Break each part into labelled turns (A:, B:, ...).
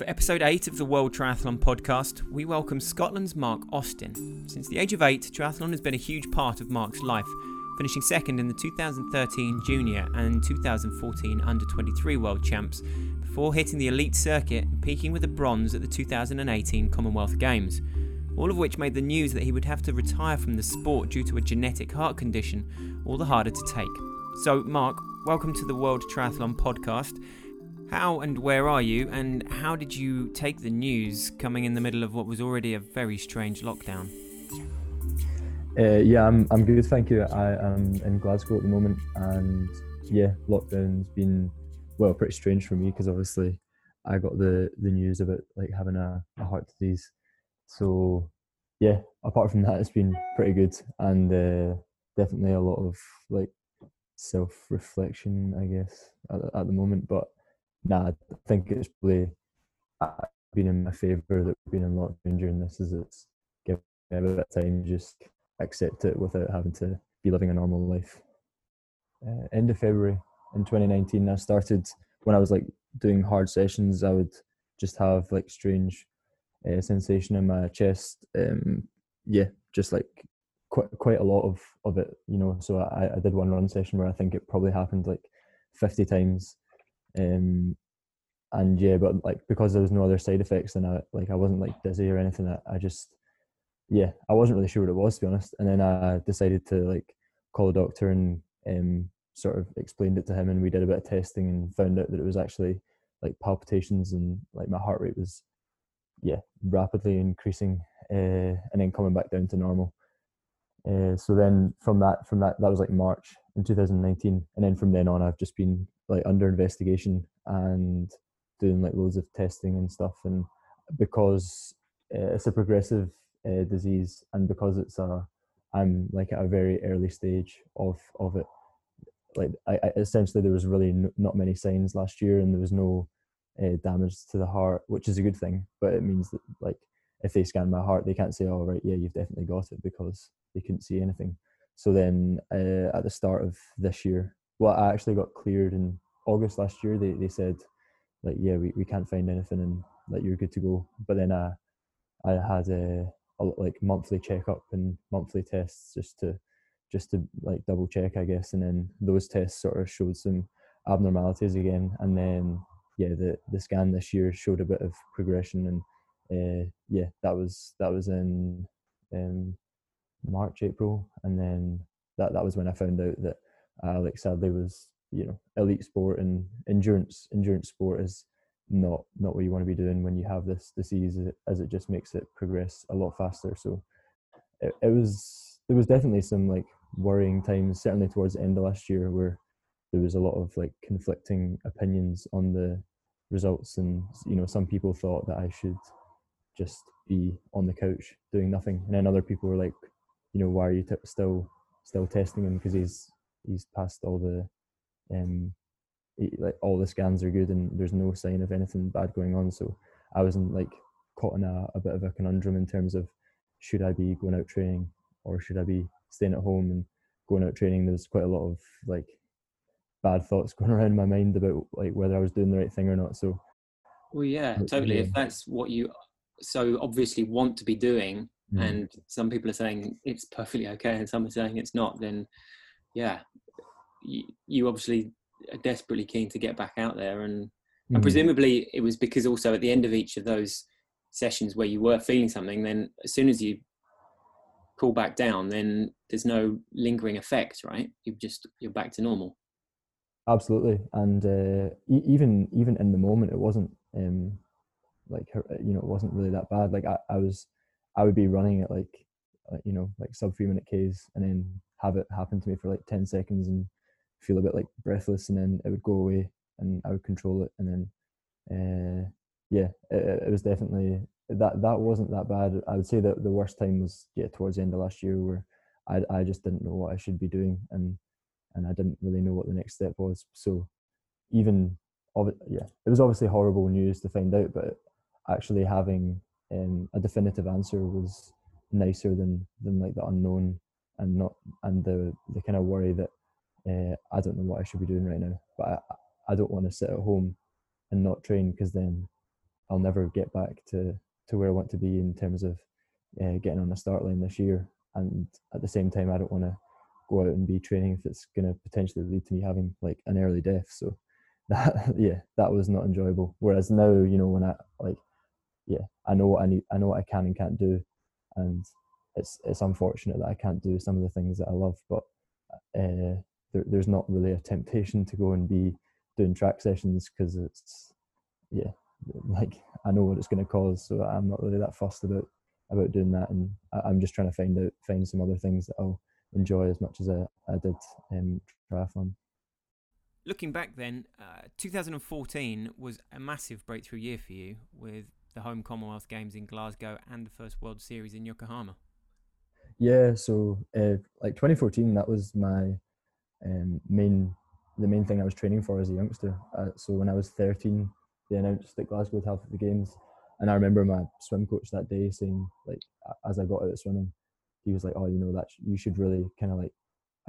A: For episode 8 of the World Triathlon podcast, we welcome Scotland's Marc Austin. Since the age of 8, triathlon has been a huge part of Marc's life, finishing second in the 2013 Junior and 2014 Under 23 World Champs, before hitting the elite circuit and peaking with a bronze at the 2018 Commonwealth Games. All of which made the news that he would have to retire from the sport due to a genetic heart condition all the harder to take. So, Marc, welcome to the World Triathlon podcast. How and where are you, and how did you take the news coming in the middle of what was already a very strange lockdown?
B: Uh, yeah, I'm, I'm good, thank you. I am in Glasgow at the moment, and yeah, lockdown's been well pretty strange for me because obviously I got the the news about like having a, a heart disease. So yeah, apart from that, it's been pretty good, and uh, definitely a lot of like self reflection, I guess, at, at the moment. But nah, I think it's probably been in my favour that we've been in lockdown during this, is it's given me a bit of time just accept it without having to be living a normal life. Uh, end of February in 2019, I started when I was like doing hard sessions. I would just have like strange uh, sensation in my chest. Um, yeah, just like quite quite a lot of of it, you know. So I, I did one run session where I think it probably happened like 50 times um, and yeah, but like because there was no other side effects, and I like I wasn't like dizzy or anything. I, I just yeah, I wasn't really sure what it was to be honest. And then I decided to like call a doctor and um, sort of explained it to him, and we did a bit of testing and found out that it was actually like palpitations and like my heart rate was yeah rapidly increasing uh, and then coming back down to normal. Uh, so then from that from that that was like March in 2019, and then from then on I've just been like under investigation and doing like loads of testing and stuff and because uh, it's a progressive uh, disease and because it's a i'm like at a very early stage of of it like I, I essentially there was really not many signs last year and there was no uh, damage to the heart which is a good thing but it means that like if they scan my heart they can't say oh right yeah you've definitely got it because they couldn't see anything. So then uh, at the start of this year well, I actually got cleared in August last year. They they said like yeah we, we can't find anything and like you're good to go. But then I I had a, a like monthly checkup and monthly tests just to just to like double check I guess. And then those tests sort of showed some abnormalities again. And then yeah the the scan this year showed a bit of progression and uh, yeah that was that was in um, March April and then that that was when I found out that uh, like sadly was you know elite sport and endurance endurance sport is not not what you want to be doing when you have this disease as it just makes it progress a lot faster. So it, it was there was definitely some like worrying times certainly towards the end of last year where there was a lot of like conflicting opinions on the results and you know some people thought that i should just be on the couch doing nothing. And then other people were like you know why are you t- still still testing him because he's he's passed all the um he, like all the scans are good and there's no sign of anything bad going on. So i was in like caught in a, a bit of a conundrum in terms of should i be going out training or should i be staying at home and going out training. There's quite a lot of like bad thoughts going around my mind about like whether i was doing the right thing or not. So
A: well yeah totally. if that's what you so obviously want to be doing mm. and some people are saying it's perfectly okay and some are saying it's not then yeah, you, you obviously are desperately keen to get back out there, and mm. and presumably it was because also at the end of each of those sessions where you were feeling something, then as soon as you cool back down, then there's no lingering effect, right? You just you're back to normal.
B: Absolutely, and uh, e- even even in the moment, it wasn't um, like you know it wasn't really that bad. Like I, I was, I would be running at like uh, you know like sub three minute Ks, and then have it happen to me for like 10 seconds and feel a bit like breathless and then it would go away and I would control it and then uh, yeah it, it, was definitely that that wasn't that bad. I would say that the worst time was yeah towards the end of last year where I, I just didn't know what I should be doing and and I didn't really know what the next step was. So even yeah it was obviously horrible news to find out but actually having um, a definitive answer was nicer than than like the unknown and not and the the kind of worry that uh, I don't know what I should be doing right now, but I, I don't want to sit at home and not train because then I'll never get back to to where I want to be in terms of uh, getting on the start line this year. And at the same time, I don't want to go out and be training if it's going to potentially lead to me having like an early death. So that yeah, that was not enjoyable. Whereas now, you know, when I like yeah, I know what I need, I know what I can and can't do, and it's it's unfortunate that I can't do some of the things that I love, but uh, there, there's not really a temptation to go and be doing track sessions because it's yeah, like I know what it's going to cause, so I'm not really that fussed about about doing that, and I, am just trying to find out find some other things that I'll enjoy as much as I, I did um, triathlon.
A: Looking back then, uh, 2014 was a massive breakthrough year for you with the home Commonwealth Games in Glasgow and the first World Series in Yokohama.
B: Yeah, so uh, like 2014, that was my um, main the main thing I was training for as a youngster. Uh, so when I was 13, they announced that Glasgow would have the games, and I remember my swim coach that day saying, like, as I got out of swimming, he was like, "Oh, you know that you should really kind of like,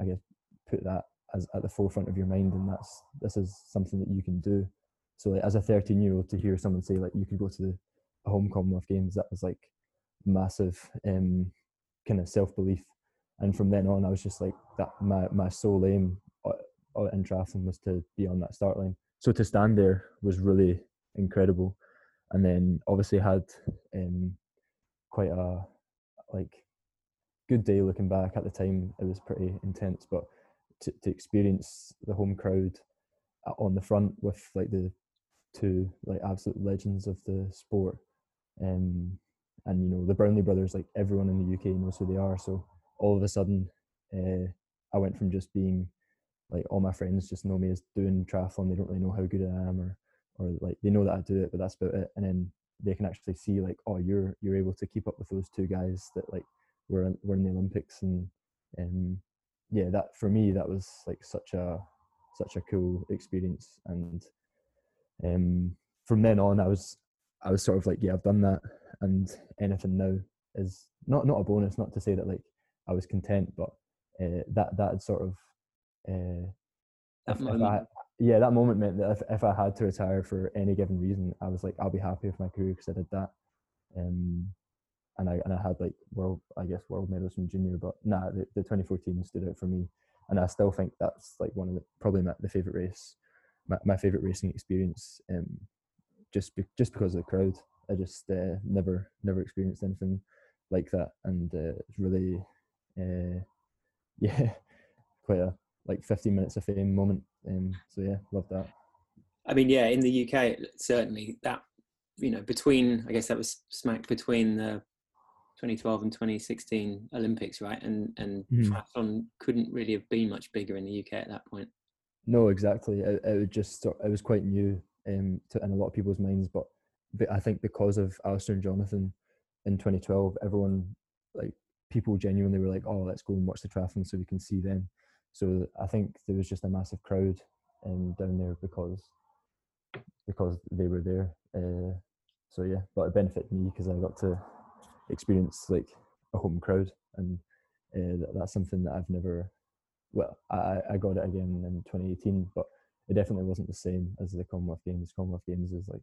B: I guess, put that as at the forefront of your mind, and that's this is something that you can do." So like, as a 13 year old, to hear someone say like you could go to the home Commonwealth Games, that was like massive um, kind of self belief. And from then on, I was just like that. My my sole aim uh, uh, in triathlon was to be on that start line. So to stand there was really incredible. And then obviously had um, quite a like good day looking back at the time. It was pretty intense, but to, to experience the home crowd uh, on the front with like the two like absolute legends of the sport um, and you know the Brownlee brothers, like everyone in the UK knows who they are. So all of a sudden, uh, I went from just being like all my friends just know me as doing triathlon. They don't really know how good I am, or or like they know that I do it, but that's about it. And then they can actually see like, oh, you're you're able to keep up with those two guys that like were in, were in the Olympics, and um, yeah, that for me that was like such a such a cool experience. And um, from then on, I was I was sort of like, yeah, I've done that, and anything now is not not a bonus. Not to say that like I was content, but uh, that that sort of uh,
A: if, if I,
B: yeah, that moment meant that if, if I had to retire for any given reason, I was like, I'll be happy with my career because I did that. Um, and I and I had like world, I guess world medals from junior, but nah, the, the 2014 stood out for me, and I still think that's like one of the probably my the favorite race, my, my favorite racing experience. Um, just be, just because of the crowd. I just uh, never never experienced anything like that, and uh, it's really, uh, yeah, quite a like 15 minutes of fame moment. Um, so yeah, love that.
A: I mean, yeah, in the UK, certainly that you know between I guess that was smack between the 2012 and 2016 Olympics, right? And and mm. triathlon couldn't really have been much bigger in the UK at that point.
B: No, exactly. It, it was just it was quite new um, to, in a lot of people's minds. But I think because of Alistair and Jonathan in 2012, everyone like people genuinely were like, "Oh, let's go and watch the triathlon so we can see them." So I think there was just a massive crowd um, down there because because they were there. Uh, so yeah, but it benefited me because I got to experience like a home crowd, and uh, that, that's something that I've never. Well, I I got it again in 2018, but it definitely wasn't the same as the Commonwealth Games. Commonwealth Games was like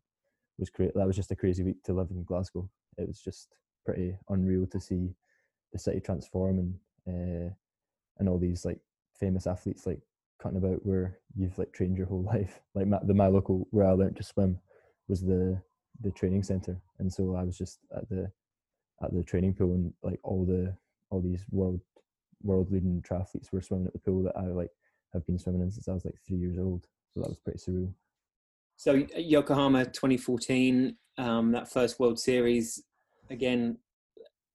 B: was great. That was just a crazy week to live in Glasgow. It was just pretty unreal to see the city transform and uh, and all these like famous athletes like cutting about where you've like trained your whole life. Like my, the my local where I learned to swim was the the training center, and so I was just at the at the training pool and like all the all these world world leading triathletes were swimming at the pool that I like have been swimming in since I was like three years old. So that was pretty surreal.
A: So Yokohama 2014, um, that first World Series, again,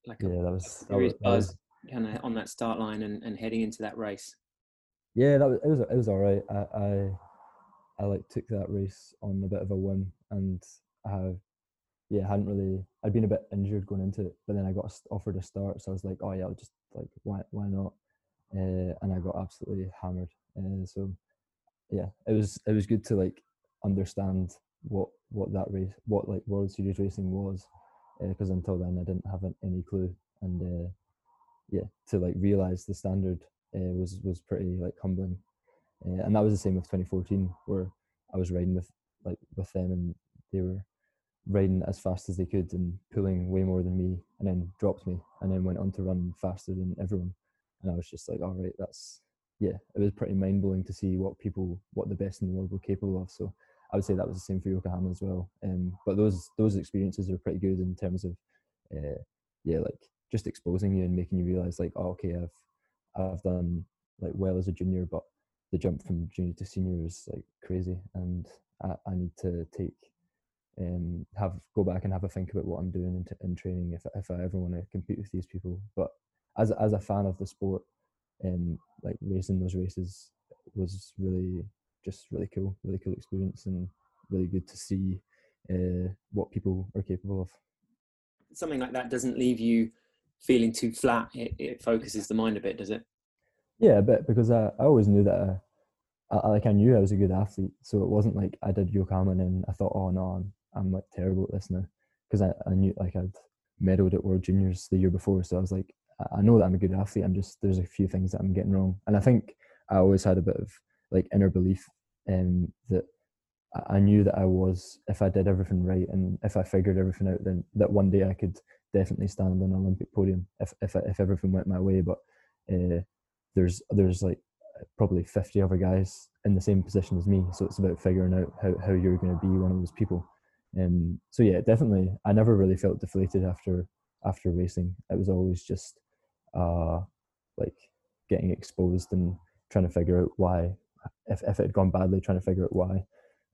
A: like
B: yeah, that was, that was,
A: was kind of on that start line and, and heading into that race.
B: Yeah, that was it was it was all right. I, I I like took that race on a bit of a whim, and I yeah hadn't really I'd been a bit injured going into it, but then I got offered a start, so I was like, oh yeah, I'll just like why why not? Uh, and I got absolutely hammered. Uh, so yeah, it was it was good to like understand what what that race, what like World Series racing was, because uh, until then I didn't have any clue, and uh, yeah, to like realize the standard uh, was was pretty like humbling, uh, and that was the same with 2014 where I was riding with like with them and they were riding riding as fast as they could and pulling way more than me, and then dropped me, and then went on to run faster than everyone. And I was just like, all right, that's yeah, it was pretty mind blowing to see what people, what the best in the world were capable of. So I would say that was the same for Yokohama as well. Um, but those those experiences are pretty good in terms of, uh, yeah, like just exposing you and making you realize like, oh, okay, I've I've done like well as a junior, but the jump from junior to senior is like crazy, and I, I need to take um have go back and have a think about what I'm doing in, t- in training if if I ever want to compete with these people. But as as a fan of the sport, um, like racing those races was really just really cool, really cool experience, and really good to see uh, what people are capable of.
A: Something like that doesn't leave you feeling too flat. It, it focuses the mind a bit, does it?
B: Yeah, a bit because I, I always knew that I, I, like I knew I was a good athlete, so it wasn't like I did Yokohama and I thought, oh no, I'm I'm like terrible at this now because I, I knew like I'd medaled at World Juniors the year before, so I was like I know that I'm a good athlete. I'm just there's a few things that I'm getting wrong, and I think I always had a bit of like inner belief um, that I knew that I was if I did everything right and if I figured everything out, then that one day I could definitely stand on an Olympic podium if if if everything went my way. But uh, there's there's like probably 50 other guys in the same position as me, so it's about figuring out how how you're going to be one of those people. Um, so yeah, definitely, I never really felt deflated after after racing. It was always just uh, like getting exposed and trying to figure out why if, if it had gone badly trying to figure out why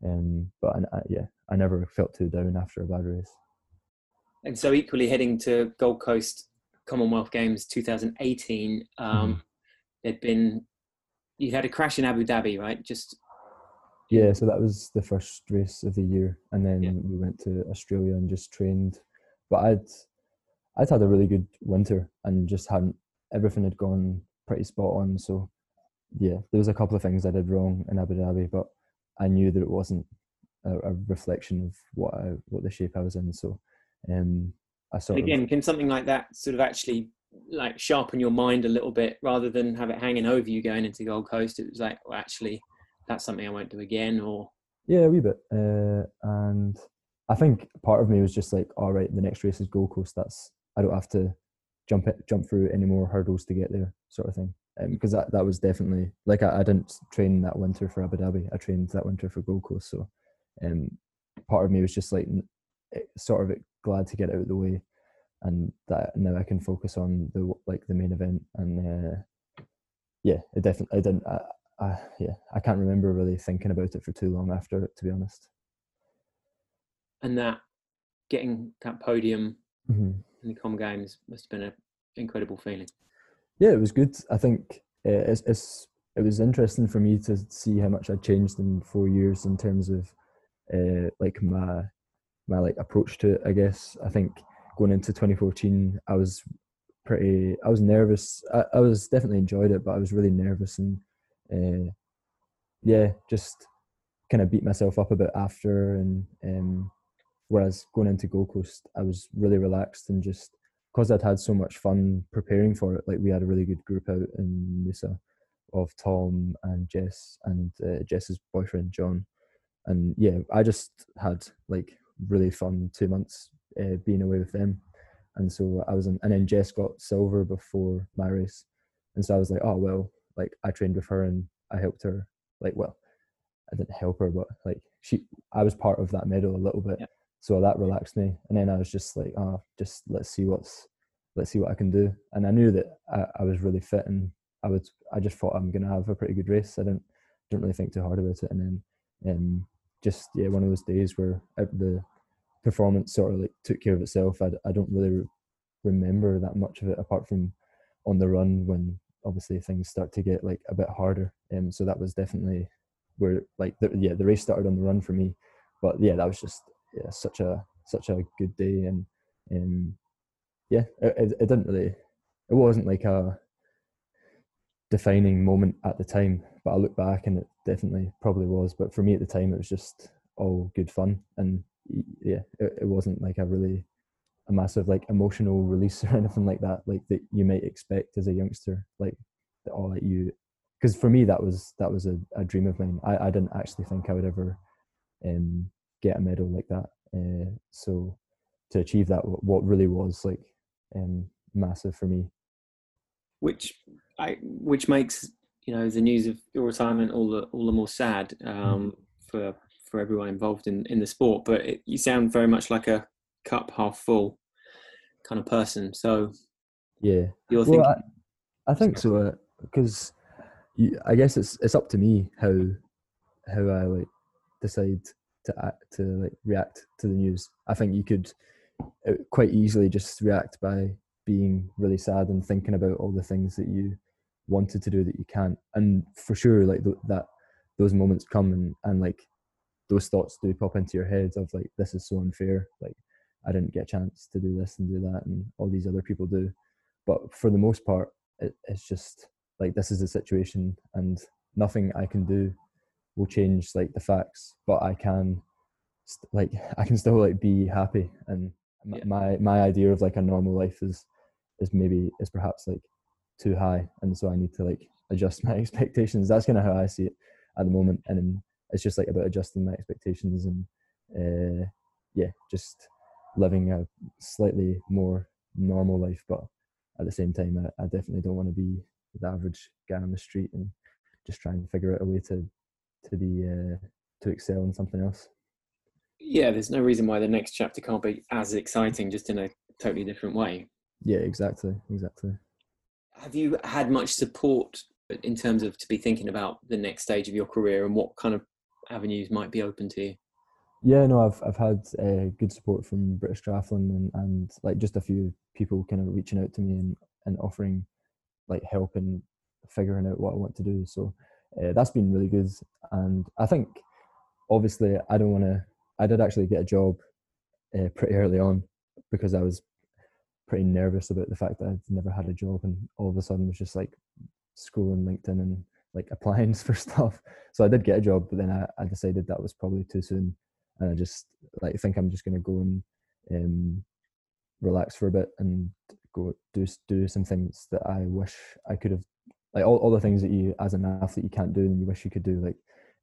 B: um, but I, I, yeah i never felt too down after a bad race
A: and so equally heading to gold coast commonwealth games 2018 um, mm-hmm. there'd been you had a crash in abu dhabi right just
B: yeah so that was the first race of the year and then yeah. we went to australia and just trained but i'd I'd had a really good winter and just hadn't everything had gone pretty spot on. So yeah, there was a couple of things I did wrong in Abu Dhabi, but I knew that it wasn't a, a reflection of what I, what the shape I was in. So um, I sort
A: again,
B: of,
A: can something like that sort of actually like sharpen your mind a little bit rather than have it hanging over you going into Gold Coast? It was like, well, actually, that's something I won't do again, or
B: yeah, a wee bit. Uh, and I think part of me was just like, all right, the next race is Gold Coast. That's I don't have to jump it, jump through any more hurdles to get there, sort of thing. Because um, that that was definitely like I, I didn't train that winter for Abu Dhabi. I trained that winter for Gold Coast. So, um, part of me was just like eh, sort of glad to get out of the way, and that now I can focus on the like the main event. And uh, yeah, it definitely I didn't. I, I, yeah, I can't remember really thinking about it for too long after it, to be honest.
A: And that getting that podium
B: mm-hmm
A: in the Com Games must have been an incredible feeling.
B: Yeah, it was good. I think uh, it's, it's it was interesting for me to see how much I changed in four years in terms of uh, like my my like approach to it. I guess I think going into 2014, I was pretty. I was nervous. I, I was definitely enjoyed it, but I was really nervous and uh, yeah, just kind of beat myself up a bit after and um, Whereas going into Gold Coast, I was really relaxed and just because I'd had so much fun preparing for it. Like we had a really good group out in Noosa of Tom and Jess and uh, Jess's boyfriend John, and yeah, I just had like really fun two months uh, being away with them, and so I was in, and then Jess got silver before my race, and so I was like, oh well, like I trained with her and I helped her. Like well, I didn't help her, but like she, I was part of that medal a little bit. Yeah so that relaxed me and then i was just like oh just let's see what's let's see what i can do. And i knew that i, I was really fit and i would i just thought i'm gonna have a pretty good race. I didn't didn't really think too hard about it. And then um just yeah one of those days where the performance sort of like took care of itself. I, I don't really re- remember that much of it apart from on the run when obviously things start to get like a bit harder. Um so that was definitely where like the, yeah the race started on the run for me. But yeah that was just yeah, such a such a good day, and um, yeah, it, it, didn't really, it wasn't like a defining moment at the time, but I look back and it definitely probably was. But for me at the time, it was just all good fun, and yeah, it, it wasn't like a really a massive like emotional release or anything like that, like that you might expect as a youngster, like that all like you. Because for me, that was that was a, a dream of mine. I, I didn't actually think I would ever um, get a medal like that. Uh, so to achieve that, what really was like um, massive for me.
A: Which I which makes you know the news of your retirement all the all the more sad um, mm. for for everyone involved in in the sport. But it, you sound very much like a cup half full kind of person. So
B: yeah,
A: you're thinking. Well,
B: I, I think so because uh, I guess it's it's up to me how how I like decide to act to like react to the news. I think you could uh, quite easily just react by being really sad and thinking about all the things that you wanted to do that you can't. And for sure, like th- that those moments come and and like those thoughts do pop into your head of like this is so unfair. Like I didn't get a chance to do this and do that, and all these other people do. But for the most part, it, it's just like this is the situation, and nothing I can do will change like the facts. But I can, like, I can still like be happy, and yeah. my my idea of like a normal life is is maybe is perhaps like too high, and so I need to like adjust my expectations. That's kind of how I see it at the moment, and it's just like about adjusting my expectations and uh, yeah, just living a slightly more normal life, but at the same time, I, I definitely don't want to be the average guy on the street and just try and figure out a way to to be uh, to excel in something else.
A: Yeah, there's no reason why the next chapter can't be as exciting, just in a totally different way.
B: Yeah, exactly, exactly.
A: Have you had much support in terms of to be thinking about the next stage of your career and what kind of avenues might be open to you?
B: Yeah, no, I've I've had uh, good support from British Triathlon and, and like just a few people kind of reaching out to me and, and offering like help in figuring out what I want to do. So uh, that's been really good. And I think obviously I don't want to. I did actually get a job uh, pretty early on because I was pretty nervous about the fact that I'd never had a job and all of a sudden was just like scrolling LinkedIn and like applying for stuff. So I did get a job, but then I, I decided that was probably too soon and I just like think I'm just gonna go and um, relax for a bit and go do do some things that I wish I could have like all, all the things that you as an athlete you can't do and you wish you could do like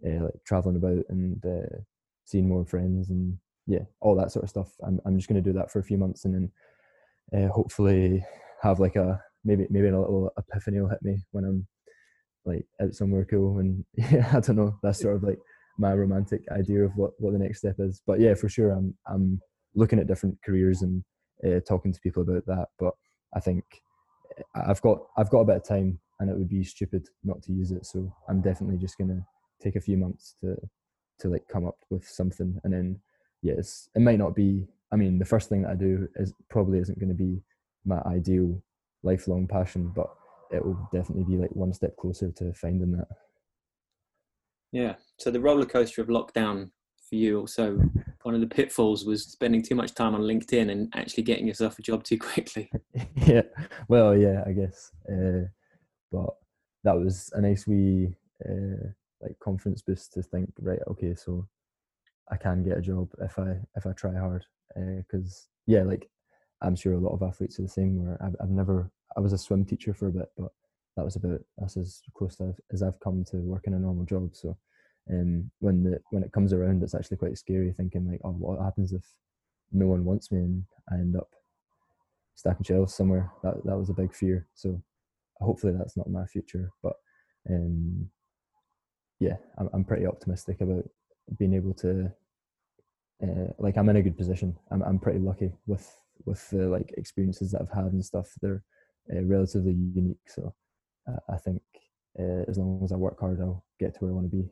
B: uh, like traveling about and uh, seeing more friends and yeah all that sort of stuff I'm, I'm just going to do that for a few months and then uh, hopefully have like a maybe maybe a little epiphany will hit me when I'm like out somewhere cool and yeah I don't know that's sort of like my romantic idea of what, what the next step is. But yeah, for sure, I'm I'm looking at different careers and talking to people about that. But I think I've got I've got a bit of time, and it would be stupid not to use it. So I'm definitely just gonna take a few months to to like come up with something, and then yes, it might not be. I mean, the first thing that I do is probably isn't going to be my ideal lifelong passion, but it will definitely be like one step closer to finding that.
A: Yeah. So the roller coaster of lockdown for you also one of the pitfalls was spending too much time on LinkedIn and actually getting yourself a job too quickly.
B: yeah. Well, yeah, I guess. Uh, but that was a nice wee uh, like confidence boost to think, right, okay, so I can get a job if I if I try hard. Because uh, yeah, like I'm sure a lot of athletes are the same. Where I've, I've never I was a swim teacher for a bit, but that was about that's as close to as I've come to working a normal job. So um, when the when it comes around, it's actually quite scary thinking like, oh, what happens if no one wants me and I end up stacking shelves somewhere? That that was a big fear. So hopefully that's not my future. But um, yeah, I'm I'm pretty optimistic about being able to. Uh, like I'm in a good position. I'm I'm pretty lucky with with the like experiences that I've had and stuff. They're uh, relatively unique. So I think uh, as long as I work hard, I'll get to where I want to be.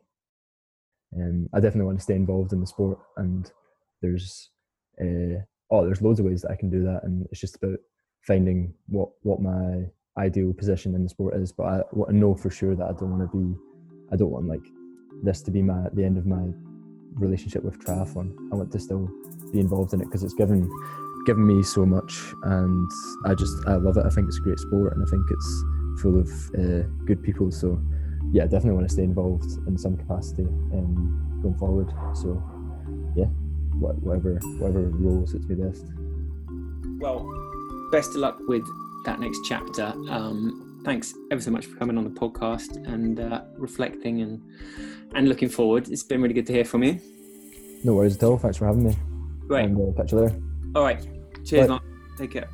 B: Um, I definitely want to stay involved in the sport, and there's uh, oh, there's loads of ways that I can do that, and it's just about finding what what my ideal position in the sport is. But I to know for sure that I don't want to be, I don't want like this to be my the end of my relationship with triathlon. I want to still be involved in it because it's given given me so much, and I just I love it. I think it's a great sport, and I think it's full of uh, good people. So yeah, definitely want to stay involved in some capacity um, going forward. So yeah, whatever whatever role suits me best.
A: Well, best of luck with that next chapter. Um, thanks ever so much for coming on the podcast and uh, reflecting and and looking forward. It's been really good to hear from you.
B: No worries at all. Thanks for having me.
A: Great.
B: And uh, catch you later.
A: All right. Cheers. Take care.